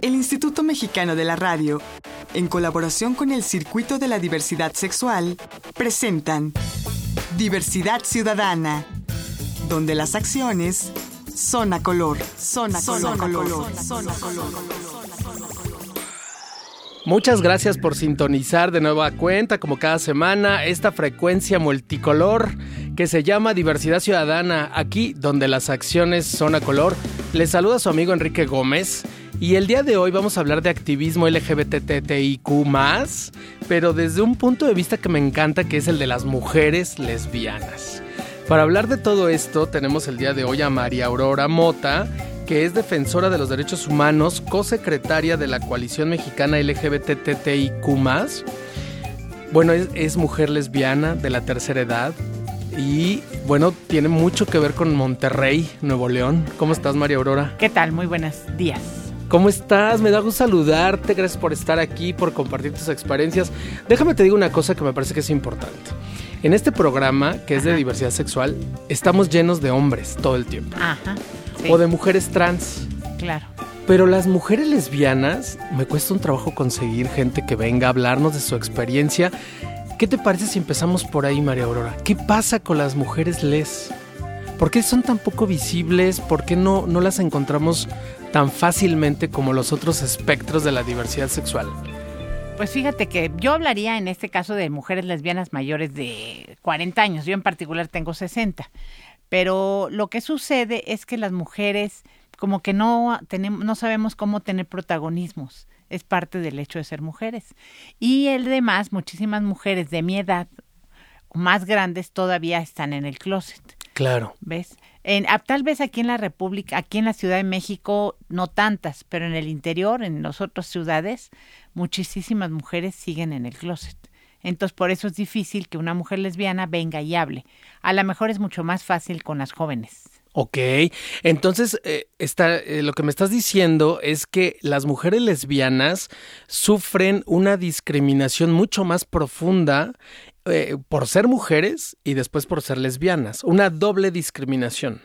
El Instituto Mexicano de la Radio, en colaboración con el Circuito de la Diversidad Sexual, presentan Diversidad Ciudadana, donde las acciones son a color, son a color, color, son a color. Muchas gracias por sintonizar de nueva cuenta, como cada semana, esta frecuencia multicolor que se llama Diversidad Ciudadana, aquí donde las acciones son a color. Les saluda su amigo Enrique Gómez y el día de hoy vamos a hablar de activismo LGBTTIQ, pero desde un punto de vista que me encanta, que es el de las mujeres lesbianas. Para hablar de todo esto, tenemos el día de hoy a María Aurora Mota, que es defensora de los derechos humanos, co-secretaria de la Coalición Mexicana LGBTTIQ. Bueno, es, es, mujer lesbiana de la tercera edad y bueno, tiene mucho que ver con Monterrey, Nuevo León. ¿Cómo estás, María Aurora? ¿Qué tal? Muy buenos días. ¿Cómo estás? Me da gusto saludarte. Gracias por estar aquí, por compartir tus experiencias. Déjame te digo una cosa que me parece que es importante. En este programa, que es de diversidad sexual, estamos llenos de hombres todo el tiempo. Ajá. sí. O de mujeres trans. Claro. Pero las mujeres lesbianas, me cuesta un trabajo conseguir gente que venga a hablarnos de su experiencia. ¿Qué te parece si empezamos por ahí, María Aurora? ¿Qué pasa con las mujeres les? ¿Por qué son tan poco visibles? ¿Por qué no, no las encontramos tan fácilmente como los otros espectros de la diversidad sexual? Pues fíjate que yo hablaría en este caso de mujeres lesbianas mayores de 40 años. Yo en particular tengo 60. Pero lo que sucede es que las mujeres como que no tenemos, no sabemos cómo tener protagonismos. Es parte del hecho de ser mujeres. Y el demás, muchísimas mujeres de mi edad, más grandes, todavía están en el closet. Claro. ¿Ves? En, a, tal vez aquí en la República, aquí en la Ciudad de México, no tantas, pero en el interior, en las otras ciudades, muchísimas mujeres siguen en el closet. Entonces, por eso es difícil que una mujer lesbiana venga y hable. A lo mejor es mucho más fácil con las jóvenes. Ok, entonces eh, está, eh, lo que me estás diciendo es que las mujeres lesbianas sufren una discriminación mucho más profunda eh, por ser mujeres y después por ser lesbianas, una doble discriminación.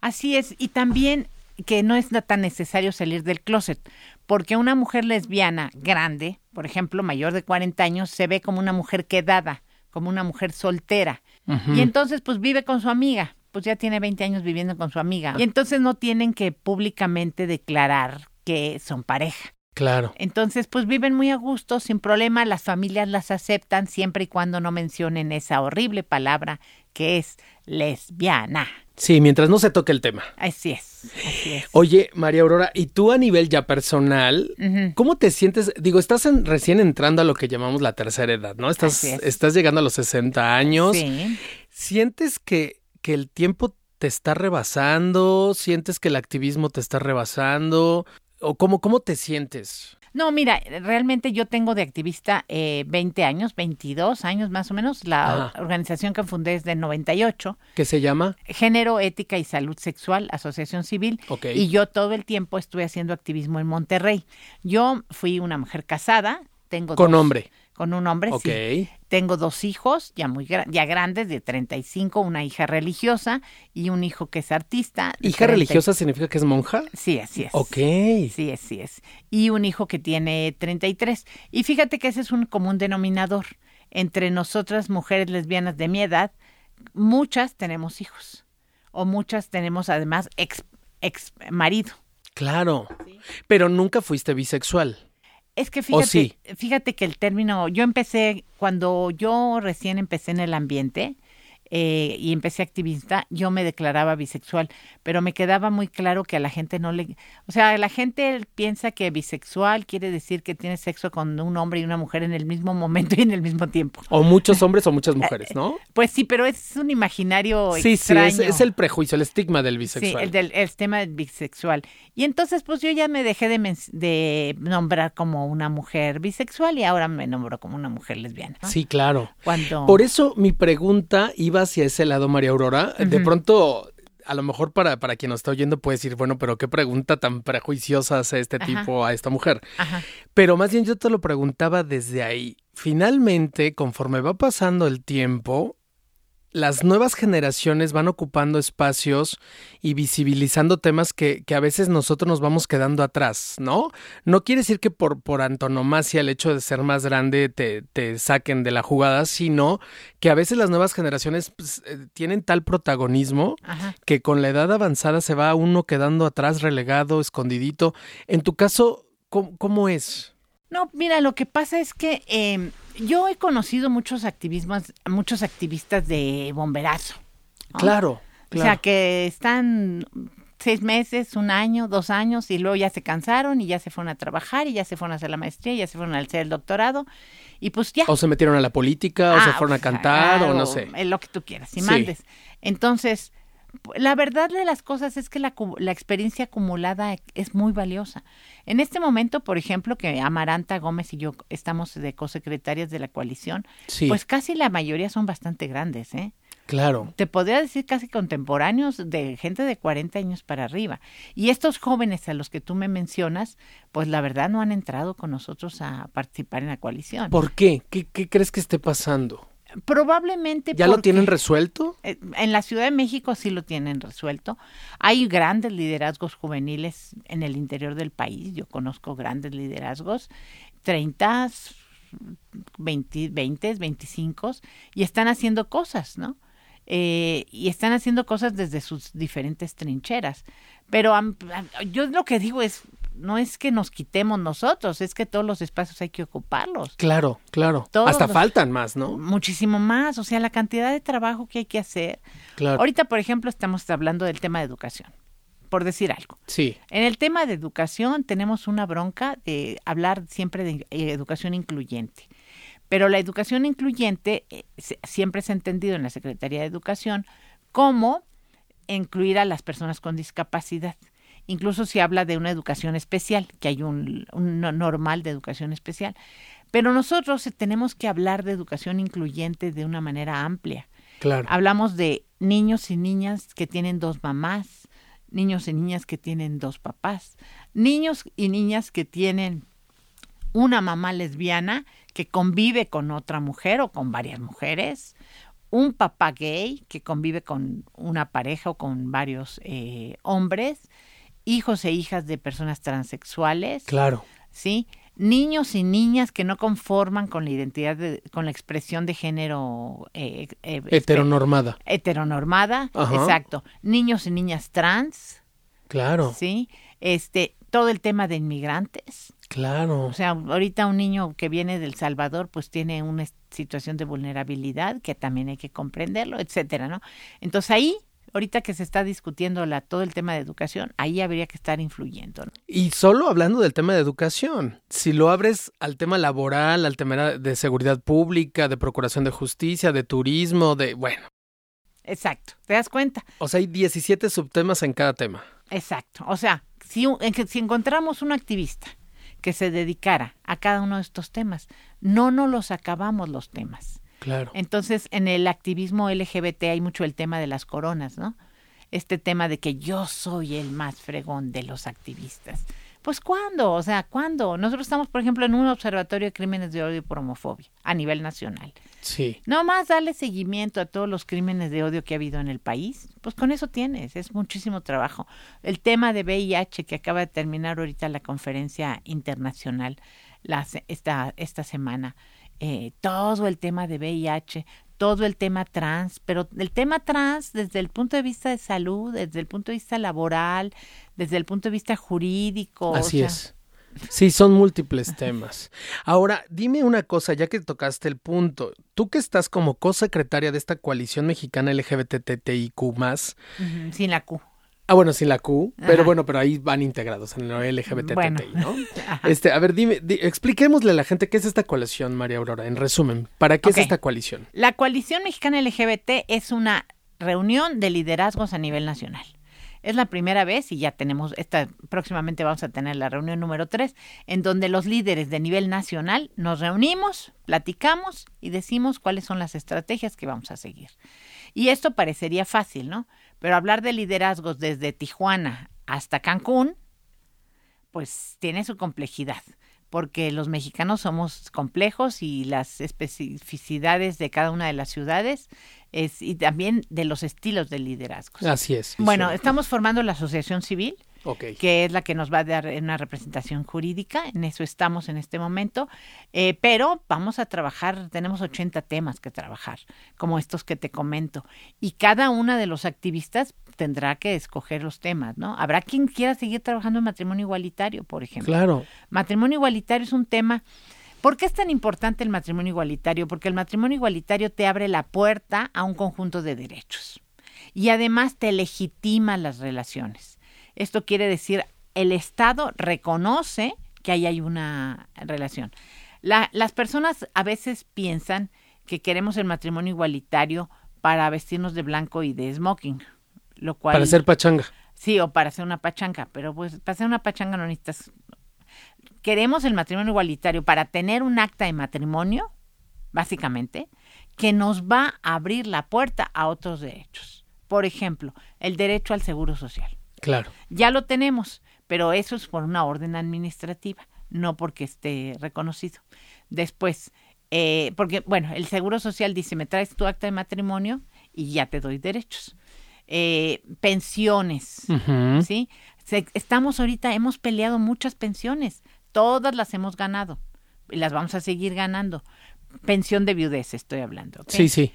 Así es, y también que no es tan necesario salir del closet, porque una mujer lesbiana grande, por ejemplo, mayor de 40 años, se ve como una mujer quedada, como una mujer soltera, uh -huh. y entonces pues vive con su amiga, pues ya tiene 20 años viviendo con su amiga, y entonces no tienen que públicamente declarar que son pareja. Claro. Entonces, pues viven muy a gusto, sin problema, las familias las aceptan siempre y cuando no mencionen esa horrible palabra que es lesbiana. Sí, mientras no se toque el tema. Así es, así es. Oye, María Aurora, ¿y tú a nivel ya personal, uh -huh. cómo te sientes? Digo, estás en, recién entrando a lo que llamamos la tercera edad, ¿no? Estás, estás llegando a los 60 años. Sí. ¿Sientes que, que el tiempo te está rebasando? ¿Sientes que el activismo te está rebasando? ¿O cómo, cómo te sientes? No, mira, realmente yo tengo de activista eh, 20 años, 22 años más o menos. La organización que fundé es de 98. ¿Qué se llama? Género, Ética y Salud Sexual, Asociación Civil. Okay. Y yo todo el tiempo estuve haciendo activismo en Monterrey. Yo fui una mujer casada, tengo Con dos, hombre. Con un hombre, okay. sí. Tengo dos hijos, ya muy ya grandes, de 35, una hija religiosa y un hijo que es artista. ¿Hija 30... religiosa significa que es monja? Sí, así es. Ok. Sí, así es. Y un hijo que tiene 33. Y fíjate que ese es un común denominador. Entre nosotras, mujeres lesbianas de mi edad, muchas tenemos hijos. O muchas tenemos además ex, ex marido. Claro. ¿Sí? Pero nunca fuiste bisexual. Es que fíjate, sí? fíjate que el término, yo empecé, cuando yo recién empecé en el ambiente eh, y empecé activista, yo me declaraba bisexual, pero me quedaba muy claro que a la gente no le, o sea, la gente piensa que bisexual quiere decir que tiene sexo con un hombre y una mujer en el mismo momento y en el mismo tiempo. O muchos hombres o muchas mujeres, ¿no? Pues sí, pero es un imaginario sí, extraño. Sí, es, es, el prejuicio, el estigma del bisexual. Sí, el, del, el tema del bisexual. Y entonces, pues yo ya me dejé de, de, nombrar como una mujer bisexual y ahora me nombro como una mujer lesbiana. ¿no? Sí, claro. Cuando... Por eso mi pregunta iba hacia ese lado, María Aurora. Uh -huh. De pronto, a lo mejor para, para quien nos está oyendo puede decir, bueno, pero qué pregunta tan prejuiciosa hace este Ajá. tipo a esta mujer. Ajá. Pero más bien yo te lo preguntaba desde ahí. Finalmente, conforme va pasando el tiempo, las nuevas generaciones van ocupando espacios y visibilizando temas que, que, a veces nosotros nos vamos quedando atrás, ¿no? No quiere decir que por, por antonomasia el hecho de ser más grande te, te saquen de la jugada, sino que a veces las nuevas generaciones pues, eh, tienen tal protagonismo Ajá. que con la edad avanzada se va uno quedando atrás, relegado, escondidito. En tu caso, ¿cómo, cómo es? No, mira, lo que pasa es que eh, yo he conocido muchos activismos, muchos activistas de bomberazo. ¿no? Claro, claro. O sea, que están seis meses, un año, dos años y luego ya se cansaron y ya se fueron a trabajar y ya se fueron a hacer la maestría, y ya se fueron a hacer el doctorado y pues ya. O se metieron a la política, o se Ah, fueron a o sea, cantar, o no sé. Lo que tú quieras, si Sí. mandes. Entonces, la verdad de las cosas es que la, la experiencia acumulada es muy valiosa. En este momento, por ejemplo, que Amaranta Gómez y yo estamos de cosecretarias de la coalición, Sí, pues casi la mayoría son bastante grandes, ¿eh? claro. Te podría decir casi contemporáneos de gente de 40 años para arriba. Y estos jóvenes a los que tú me mencionas, pues la verdad no han entrado con nosotros a participar en la coalición. ¿Por qué? ¿Qué, qué crees que esté pasando? Probablemente ¿Ya lo tienen resuelto? Eh, En la Ciudad de México sí lo tienen resuelto. Hay grandes liderazgos juveniles en el interior del país. Yo conozco grandes liderazgos, 30, 20, 20 25, y están haciendo cosas, ¿no? Eh, y están haciendo cosas desde sus diferentes trincheras. Pero yo lo que digo es, no es que nos quitemos nosotros, es que todos los espacios hay que ocuparlos. Claro, claro. Todos Hasta los- faltan más, ¿no? Muchísimo más, o sea, la cantidad de trabajo que hay que hacer. Claro. Ahorita, por ejemplo, estamos hablando del tema de educación, por decir algo. Sí, En el tema de educación tenemos una bronca de hablar siempre de eh, educación incluyente. Pero la educación incluyente eh, siempre se ha entendido en la Secretaría de Educación como incluir a las personas con discapacidad. Incluso se habla de una educación especial, que hay un, un no- normal de educación especial. Pero nosotros eh, tenemos que hablar de educación incluyente de una manera amplia. claro. Hablamos de niños y niñas que tienen dos mamás, niños y niñas que tienen dos papás, niños y niñas que tienen una mamá lesbiana que convive con otra mujer o con varias mujeres, un papá gay que convive con una pareja o con varios eh, hombres, hijos e hijas de personas transexuales, Claro. ¿sí? Niños y niñas que no conforman con la identidad, de- con la expresión de género eh, eh, Heteronormada. heteronormada, Ajá. exacto. Niños y niñas trans, Claro, ¿sí? Este, todo el tema de inmigrantes. claro. O sea, ahorita un niño que viene del Salvador, pues tiene una situación de vulnerabilidad que también hay que comprenderlo, etcétera, ¿no? Entonces ahí, ahorita que se está discutiendo la, todo el tema de educación, ahí habría que estar influyendo, ¿no? Y solo hablando del tema de educación, si lo abres al tema laboral, al tema de seguridad pública, de procuración de justicia, de turismo, de, bueno, Exacto, ¿te das cuenta? o sea, hay 17 subtemas en cada tema. Exacto. O sea, si, si encontramos un activista que se dedicara a cada uno de estos temas, no nos los acabamos los temas. Claro. Entonces, en el activismo LGBT hay mucho el tema de las coronas, ¿no? Este tema de que yo soy el más fregón de los activistas. Pues ¿cuándo? O sea, ¿cuándo? Nosotros estamos, por ejemplo, en un observatorio de crímenes de odio por homofobia a nivel nacional. Sí. No más darle seguimiento a todos los crímenes de odio que ha habido en el país, pues con eso tienes, es muchísimo trabajo. El tema de VIH que acaba de terminar ahorita la conferencia internacional la, esta, esta semana, eh, todo el tema de VIH, todo el tema trans, pero el tema trans desde el punto de vista de salud, desde el punto de vista laboral, desde el punto de vista jurídico. o Así sea, es. Sí, son múltiples temas. Ahora, dime una cosa, ya que tocaste el punto, tú que estás como co-secretaria de esta coalición mexicana LGBTTIQ+, ujú, sin la Q. ah, bueno, sin la Q, pero bueno, pero ahí van integrados en el LGBTTI, Bueno. ¿no? Este, a ver, dime, di- expliquémosle a la gente qué es esta coalición, María Aurora, en resumen, ¿para qué es esta coalición? La coalición mexicana LGBT es una reunión de liderazgos a nivel nacional. Es la primera vez y ya tenemos, esta, próximamente vamos a tener la reunión número tres, en donde los líderes de nivel nacional nos reunimos, platicamos y decimos cuáles son las estrategias que vamos a seguir. Y esto parecería fácil, ¿no? Pero hablar de liderazgos desde Tijuana hasta Cancún, pues tiene su complejidad, porque los mexicanos somos complejos y las especificidades de cada una de las ciudades es, y también de los estilos de liderazgo. Así es. Bueno, sí. estamos formando la asociación civil, Que es la que nos va a dar una representación jurídica, en eso estamos en este momento, eh, pero vamos a trabajar, tenemos 80 temas que trabajar, como estos que te comento, y cada una de los activistas tendrá que escoger los temas, ¿no? Habrá quien quiera seguir trabajando en matrimonio igualitario, por ejemplo. Claro. Matrimonio igualitario es un tema. ¿Por qué es tan importante el matrimonio igualitario? Porque el matrimonio igualitario te abre la puerta a un conjunto de derechos y además te legitima las relaciones. Esto quiere decir, el Estado reconoce que ahí hay una relación. La- las personas a veces piensan que queremos el matrimonio igualitario para vestirnos de blanco y de smoking, lo cual Para hacer pachanga. Sí, o para hacer una pachanga, pero pues para hacer una pachanga no necesitas. Queremos el matrimonio igualitario para tener un acta de matrimonio, básicamente, que nos va a abrir la puerta a otros derechos. Por ejemplo, el derecho al seguro social. Claro. Ya lo tenemos, pero eso es por una orden administrativa, no porque esté reconocido. Después, eh, porque, bueno, el Seguro Social dice, me traes tu acta de matrimonio y ya te doy derechos. Eh, pensiones. ¿sí? Se- estamos ahorita, hemos peleado muchas pensiones, todas las hemos ganado y las vamos a seguir ganando. Pensión de viudez estoy hablando. Sí, sí.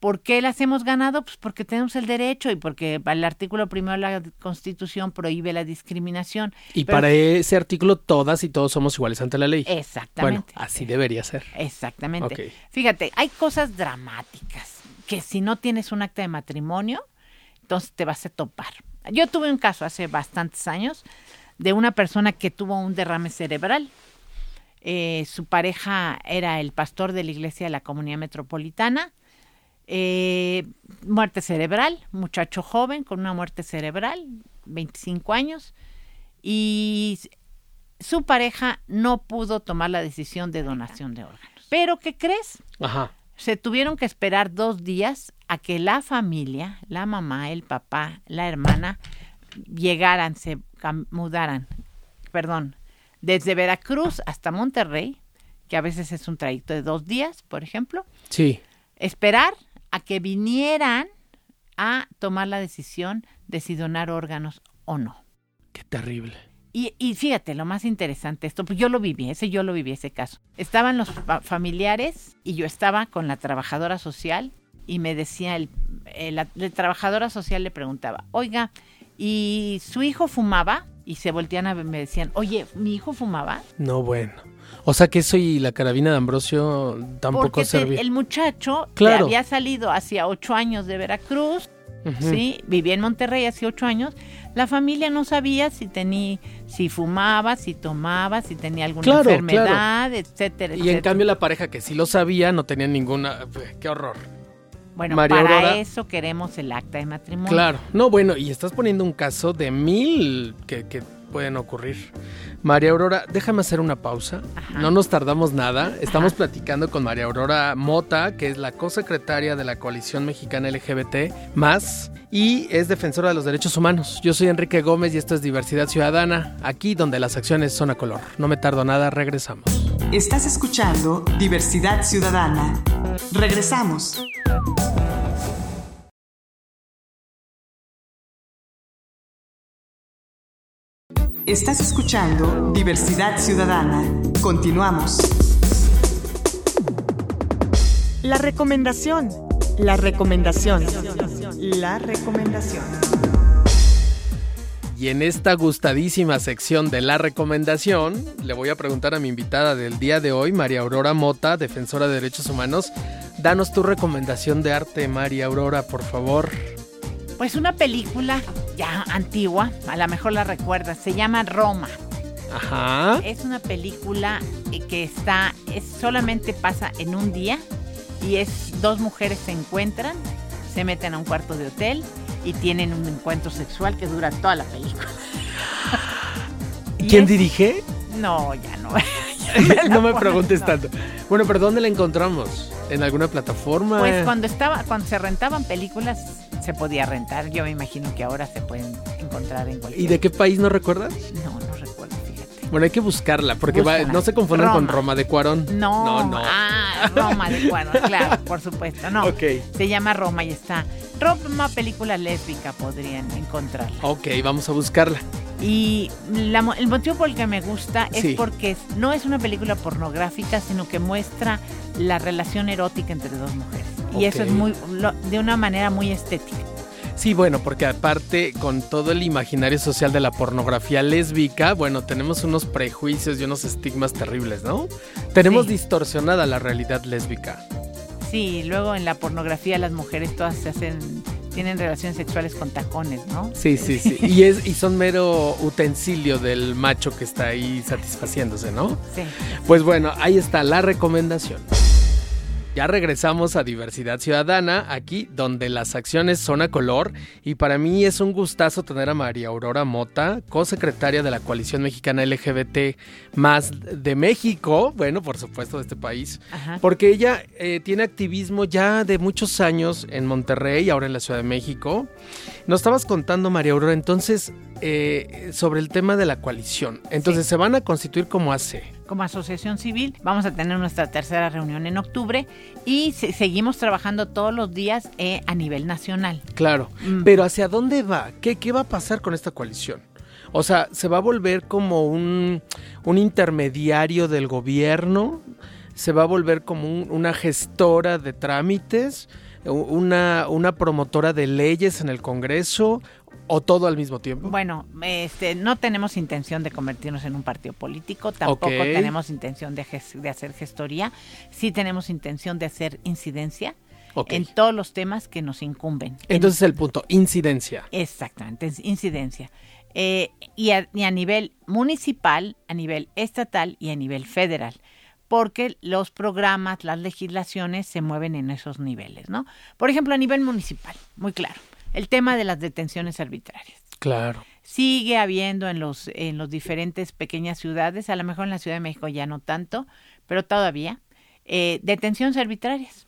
¿Por qué las hemos ganado? Pues porque tenemos el derecho y porque el artículo primero de la Constitución prohíbe la discriminación. Y Pero- para ese artículo, todas y todos somos iguales ante la ley. Bueno, Exactamente. así debería ser. Exactamente. Fíjate, hay cosas dramáticas que si no tienes un acta de matrimonio, entonces te vas a topar. Yo tuve un caso hace bastantes años de una persona que tuvo un derrame cerebral. Eh, su pareja era el pastor de la iglesia de la comunidad metropolitana. Eh, muerte cerebral, muchacho joven con una muerte cerebral, 25 años. Y su pareja no pudo tomar la decisión de donación de órganos. Pero, ¿qué crees? Ajá. Se tuvieron que esperar dos días a que la familia, la mamá, el papá, la hermana, llegaran, se mudaran, perdón, desde Veracruz hasta Monterrey, que a veces es un trayecto de dos días, por ejemplo, Sí. esperar a que vinieran a tomar la decisión de si donar órganos o no. Qué terrible. Y, y fíjate, lo más interesante, esto, pues yo lo viví, ese yo lo viví, ese caso. Estaban los fa- familiares y yo estaba con la trabajadora social y me decía, el, el- la la trabajadora social le preguntaba, oiga, ¿y su hijo fumaba? Y se voltean a ver, me decían, oye, ¿mi hijo fumaba? No, bueno. O sea que eso y la carabina de Ambrosio tampoco Porque servía. el muchacho que Claro. había salido hacía ocho años de Veracruz, sí, vivía en Monterrey hace ocho años, la familia no sabía si tenía, si fumaba, si tomaba, si tenía alguna Claro, enfermedad, etcétera, Y en cambio la pareja que sí lo sabía no tenía ninguna... Qué horror. bueno, María para Aurora- eso queremos el acta de matrimonio. Claro. No, bueno, y estás poniendo un caso de mil que, que pueden ocurrir. María Aurora, déjame hacer una pausa. Ajá. No nos tardamos nada. Estamos platicando con María Aurora Mota, que es la cosecretaria de la Coalición Mexicana LGBT, más, y es defensora de los derechos humanos. Yo soy Enrique Gómez y esto es Diversidad Ciudadana, aquí donde las acciones son a color. No me tardo nada, regresamos. Estás escuchando Diversidad Ciudadana. Regresamos. Estás escuchando Diversidad Ciudadana. Continuamos. La recomendación. La recomendación. La recomendación. Y en esta gustadísima sección de la recomendación, le voy a preguntar a mi invitada del día de hoy, María Aurora Mota, defensora de derechos humanos. Danos tu recomendación de arte, María Aurora, por favor. Pues una película ya antigua, a lo mejor la recuerdas, se llama Roma. Ajá. Es una película eh, que está, es, solamente pasa en un día y es dos mujeres se encuentran, se meten a un cuarto de hotel y tienen un encuentro sexual que dura toda la película. ¿Quién es- dirige? No, ya no. no me preguntes no. tanto. Bueno, pero ¿dónde la encontramos? ¿En alguna plataforma? Pues cuando estaba, cuando se rentaban películas se podía rentar. Yo me imagino que ahora se pueden encontrar en cualquier. ¿Y de qué país no recuerdas? No, no recuerdo, fíjate. Bueno, hay que buscarla, porque va- no se confundan con Roma. De Cuarón. No, no. no. Ah, Roma de Cuarón, claro, por supuesto. No, Ok. se llama Roma y está. Roma, película lésbica, podrían encontrarla. Ok, vamos a buscarla. Y la el motivo por el que me gusta es Sí. porque no es una película pornográfica, sino que muestra la relación erótica entre dos mujeres. Y eso es muy lo- de una manera muy estética. Sí, bueno, porque aparte con todo el imaginario social de la pornografía lésbica, bueno, tenemos unos prejuicios y unos estigmas terribles, ¿no? Tenemos Sí. distorsionada la realidad lésbica. Sí, luego en la pornografía las mujeres todas se hacen tienen relaciones sexuales con tacones, ¿no? Sí, sí, sí. Y, es, y son mero utensilio del macho que está ahí satisfaciéndose, ¿no? Sí. Pues bueno, ahí está la recomendación. Ya regresamos a Diversidad Ciudadana, aquí donde las acciones son a color y para mí es un gustazo tener a María Aurora Mota, co-secretaria de la Coalición Mexicana LGBT más de México, bueno, por supuesto de este país, Ajá. porque ella eh, tiene activismo ya de muchos años en Monterrey, ahora en la Ciudad de México. Nos estabas contando, María Aurora, entonces, eh, sobre el tema de la coalición. Entonces, Sí. se van a constituir como AC. Como asociación civil. Vamos a tener nuestra tercera reunión en octubre y se- seguimos trabajando todos los días eh, a nivel nacional. Claro, Mm. pero ¿hacia dónde va? ¿Qué, ¿Qué va a pasar con esta coalición? O sea, ¿se va a volver como un, un intermediario del gobierno? ¿Se va a volver como un- una gestora de trámites? ¿Una, ¿Una promotora de leyes en el Congreso? ¿O todo al mismo tiempo? Bueno, este, no tenemos intención de convertirnos en un partido político, tampoco tenemos intención de, hacer gestoría, sí tenemos intención de hacer incidencia en todos los temas que nos incumben. En- Entonces el punto, incidencia. Exactamente, incidencia. Eh, y, a, y a nivel municipal, a nivel estatal y a nivel federal, porque los programas, las legislaciones se mueven en esos niveles, ¿no? Por ejemplo, a nivel municipal, muy claro, el tema de las detenciones arbitrarias. Claro. Sigue habiendo en los en los diferentes pequeñas ciudades, a lo mejor en la Ciudad de México ya no tanto, pero todavía eh, detenciones arbitrarias.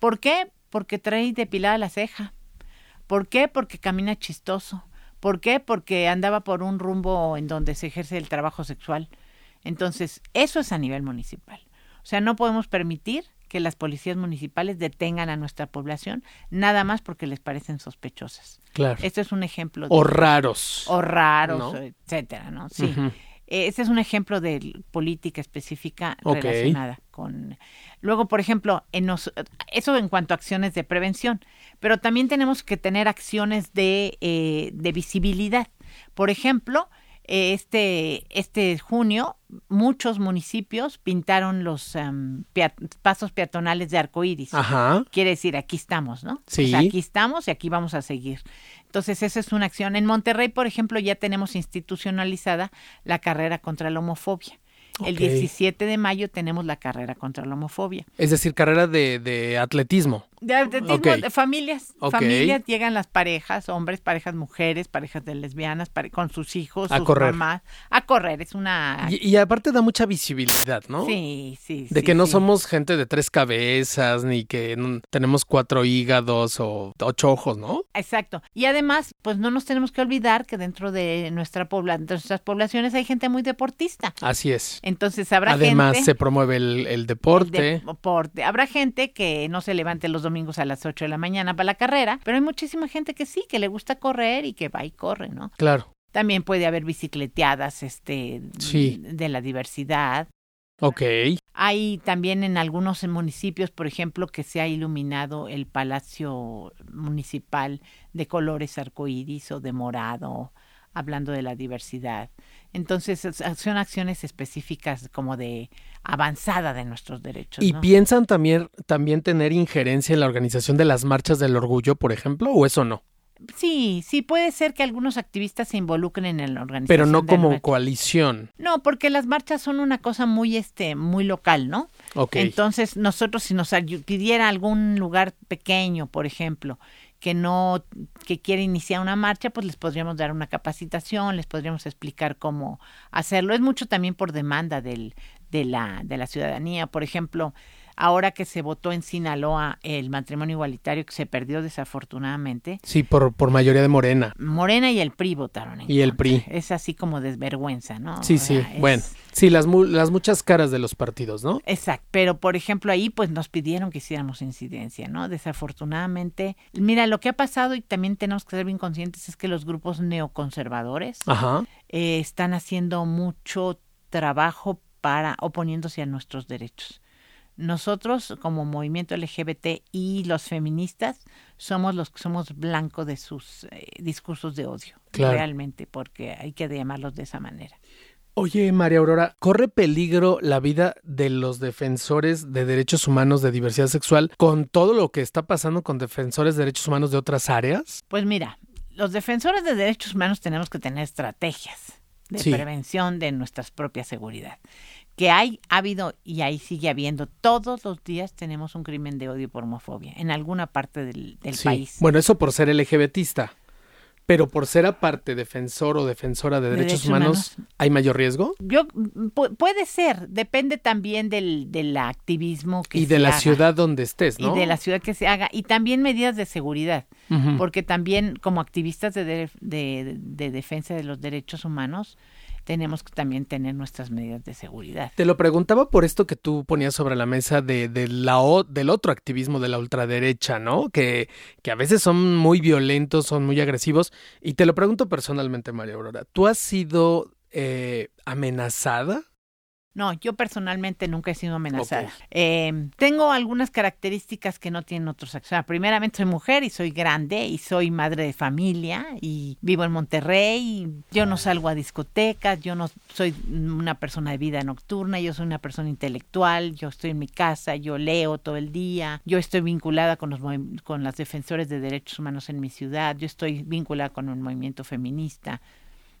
¿Por qué? Porque trae depilada la ceja. ¿Por qué? Porque camina chistoso. ¿Por qué? Porque andaba por un rumbo en donde se ejerce el trabajo sexual. Entonces, eso es a nivel municipal. O sea, no podemos permitir que las policías municipales detengan a nuestra población nada más porque les parecen sospechosas. Claro. Este es un ejemplo de O raros. o raros, ¿No? etcétera, ¿no? Sí. Eh, Este es un ejemplo de política específica relacionada con. Luego, por ejemplo, en nos- eso en cuanto a acciones de prevención, pero también tenemos que tener acciones de, eh, de visibilidad. Por ejemplo, este, este junio, muchos municipios pintaron los em, pasos peatonales de arcoíris. Ajá. Quiere decir, aquí estamos, ¿no? Sí. Aquí estamos y aquí vamos a seguir. Entonces, esa es una acción. En Monterrey, por ejemplo, ya tenemos institucionalizada la carrera contra la homofobia. El Ok. 17 de mayo tenemos la carrera contra la homofobia. Es decir, carrera de, de atletismo. De atletismo, Ok. de familias, familias, llegan las parejas, hombres, parejas mujeres, parejas de lesbianas, pare- con sus hijos, A sus correr. mamás, a correr. Es una... Y, y aparte da mucha visibilidad, ¿no? Sí, sí, De sí, que no somos gente de tres cabezas, ni que tenemos cuatro hígados o ocho ojos, ¿no? Exacto. Y además, pues no nos tenemos que olvidar que dentro de nuestra pobla de nuestras poblaciones hay gente muy deportista. Así es. Entonces habrá Además, gente se promueve el, el deporte. el deporte. Habrá gente que no se levante los domingos a las 8 de la mañana para la carrera, pero hay muchísima gente que sí, que le gusta correr y que va y corre, ¿no? Claro. También puede haber bicicleteadas este Sí. de la diversidad. Ok. Hay también en algunos municipios, por ejemplo, que se ha iluminado el palacio municipal de colores arcoíris o de morado, hablando de la diversidad. Entonces, es- son acciones específicas como de avanzada de nuestros derechos. ¿Y ¿no? piensan también, también tener injerencia en la organización de las marchas del orgullo, por ejemplo, o eso no? Sí, sí, puede ser que algunos activistas se involucren en la organización. Pero no como coalición. No, porque las marchas son una cosa muy, este, muy local, ¿no? Ok. Entonces, nosotros si nos pidiera algún lugar pequeño, por ejemplo, que no, que quiere iniciar una marcha, pues les podríamos dar una capacitación, les podríamos explicar cómo hacerlo. Es mucho también por demanda del, de la, de la ciudadanía. Por ejemplo, ahora que se votó en Sinaloa el matrimonio igualitario que se perdió desafortunadamente. Sí, por, por mayoría de Morena. Morena y el PRI votaron en Y el PRI. Es así como desvergüenza, ¿no? Sí, O sí, es- bueno. Sí, las, mu- las muchas caras de los partidos, ¿no? Exacto, pero por ejemplo ahí pues nos pidieron que hiciéramos incidencia, ¿no? Desafortunadamente, mira, lo que ha pasado y también tenemos que ser bien conscientes es que los grupos neoconservadores Ajá. eh, están haciendo mucho trabajo para oponiéndose a nuestros derechos. Nosotros como movimiento LGBT y los feministas somos los que somos blanco de sus eh, discursos de odio, Claro. realmente, porque hay que llamarlos de esa manera. Oye, María Aurora, ¿corre peligro la vida de los defensores de derechos humanos de diversidad sexual con todo lo que está pasando con defensores de derechos humanos de otras áreas? Pues mira, los defensores de derechos humanos tenemos que tener estrategias de Sí. prevención de nuestra propia seguridad. Que hay, ha habido y ahí sigue habiendo. Todos los días tenemos un crimen de odio por homofobia en alguna parte del, del Sí. país. Bueno, eso por ser LGBTista. Pero por ser aparte defensor o defensora de De derechos, derechos humanos, humanos. ¿hay mayor riesgo? Yo pu- puede ser, depende también del, del activismo que Y de la haga. ciudad donde estés, ¿no? y de la ciudad que se haga y también medidas de seguridad. Porque también como activistas de- de defensa de los derechos humanos tenemos que también tener nuestras medidas de seguridad. Te lo preguntaba por esto que tú ponías sobre la mesa de, la, o- del otro activismo de la ultraderecha, ¿no? Que, que a veces son muy violentos, son muy agresivos. Y te lo pregunto personalmente, María Aurora. ¿Tú has sido eh, amenazada? No, yo personalmente nunca he sido amenazada. Eh, tengo algunas características que no tienen otros actores. O sea, primeramente soy mujer y soy grande y soy madre de familia y vivo en Monterrey. y yo no salgo a discotecas, yo no soy una persona de vida nocturna, yo soy una persona intelectual, yo estoy en mi casa, yo leo todo el día, yo estoy vinculada con los con las defensores de derechos humanos en mi ciudad, yo estoy vinculada con el movimiento feminista.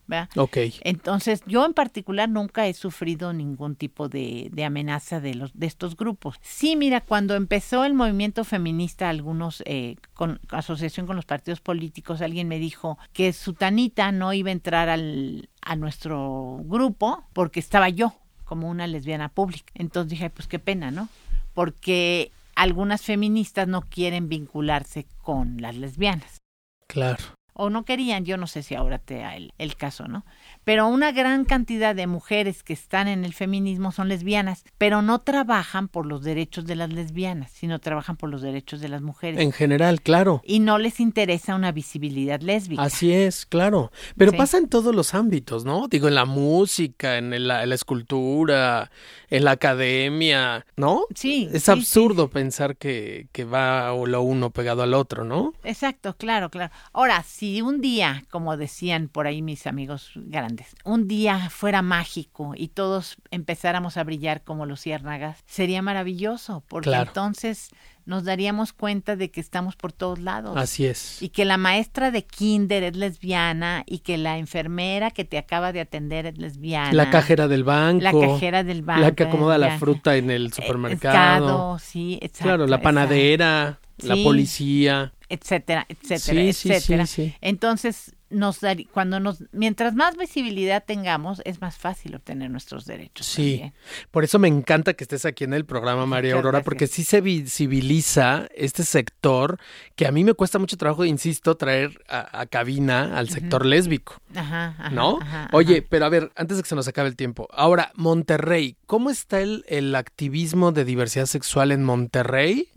¿Verdad? Ok. Entonces, yo en particular nunca he sufrido ningún tipo de, de amenaza de los de estos grupos. Sí, mira, cuando empezó el movimiento feminista, algunos eh, con asociación con los partidos políticos, alguien me dijo que Sutanita no iba a entrar al, a nuestro grupo porque estaba yo como una lesbiana pública. Entonces dije, pues qué pena, ¿no? Porque algunas feministas no quieren vincularse con las lesbianas Claro. O no querían, yo no sé si ahora te da el, el caso, ¿no? Pero una gran cantidad de mujeres que están en el feminismo son lesbianas, pero no trabajan por los derechos de las lesbianas, sino trabajan por los derechos de las mujeres. En general, claro. Y no les interesa una visibilidad lésbica. Así es, claro. Pero Sí. pasa en todos los ámbitos, ¿no? Digo, en la música, en la, en la escultura, en la academia, ¿no? Sí. Es sí, absurdo pensar que, que va lo uno pegado al otro, ¿no? sí. Exacto, claro, claro. Ahora, si un día, como decían por ahí mis amigos grandes, un día fuera mágico y todos empezáramos a brillar como luciérnagas, sería maravilloso, porque Claro. entonces nos daríamos cuenta de que estamos por todos lados. Así es. Y que la maestra de kinder es lesbiana y que la enfermera que te acaba de atender es lesbiana. La cajera del banco. La cajera del banco. La que acomoda la fruta en el supermercado. mercado, sí, exacto. claro, la exacto. panadera, la Sí. policía. Etcétera, etcétera, Sí, etcétera. sí, sí. Entonces, nos dar- cuando nos mientras más visibilidad tengamos, es más fácil obtener nuestros derechos. Sí. también. Por eso me encanta que estés aquí en el programa, María Muchas Aurora, gracias. porque sí se visibiliza este sector que a mí me cuesta mucho trabajo, insisto, traer a, a cabina al sector lésbico, Ajá, ajá, ¿no? ajá, Oye, ajá. pero a ver, antes de que se nos acabe el tiempo, ahora, Monterrey, ¿cómo está el, el activismo de diversidad sexual en Monterrey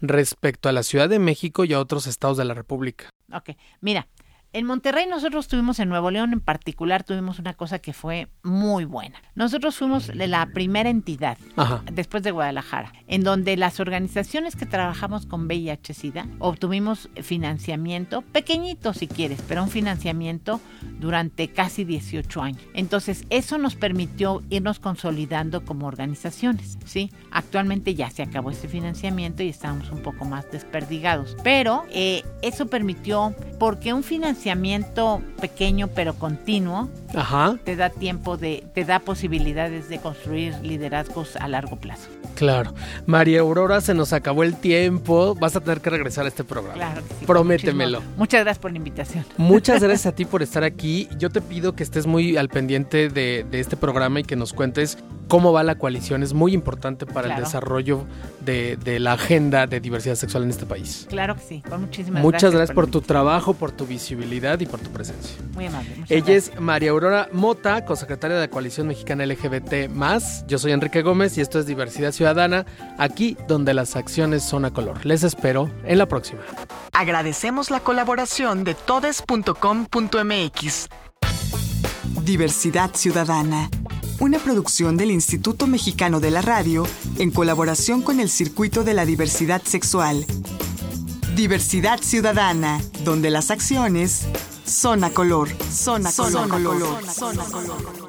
respecto a la Ciudad de México y a otros estados de la República? Ok, mira, en Monterrey nosotros tuvimos, en Nuevo León en particular, tuvimos una cosa que fue muy buena. Nosotros fuimos de la primera entidad, Ajá. después de Guadalajara, en donde las organizaciones que trabajamos con VIH-Sida obtuvimos financiamiento, pequeñito si quieres, pero un financiamiento durante casi 18 años. Entonces, eso nos permitió irnos consolidando como organizaciones, ¿sí? Actualmente ya se acabó ese financiamiento y estamos un poco más desperdigados, pero eh, eso permitió, porque un financiamiento pequeño pero continuo, Ajá, te da tiempo de, te da posibilidades de construir liderazgos a largo plazo. claro. María Aurora, se nos acabó el tiempo. Vas a tener que regresar a este programa. Claro que sí. Prométemelo. Muchísimo- Muchas gracias por la invitación. Muchas gracias a ti por estar aquí. Yo te pido que estés muy al pendiente de, de este programa y que nos cuentes cómo va la coalición. Es muy importante para Claro. el desarrollo de, de la agenda de diversidad sexual en este país. Claro que sí, con muchísimas Muchas gracias por tu trabajo, por tu visibilidad y por tu presencia. Muy amable. muchas Ella gracias. es María Aurora Mota, consecretaria de la Coalición Mexicana LGBT+. Yo soy Enrique Gómez y esto es Diversidad Ciudadana, aquí donde las acciones son a color. Les espero en la próxima. Agradecemos la colaboración de todes.com.mx. Diversidad Ciudadana, una producción del Instituto Mexicano de la Radio en colaboración con el Circuito de la Diversidad Sexual. Diversidad Ciudadana, donde las acciones son a color, son a color, son a color.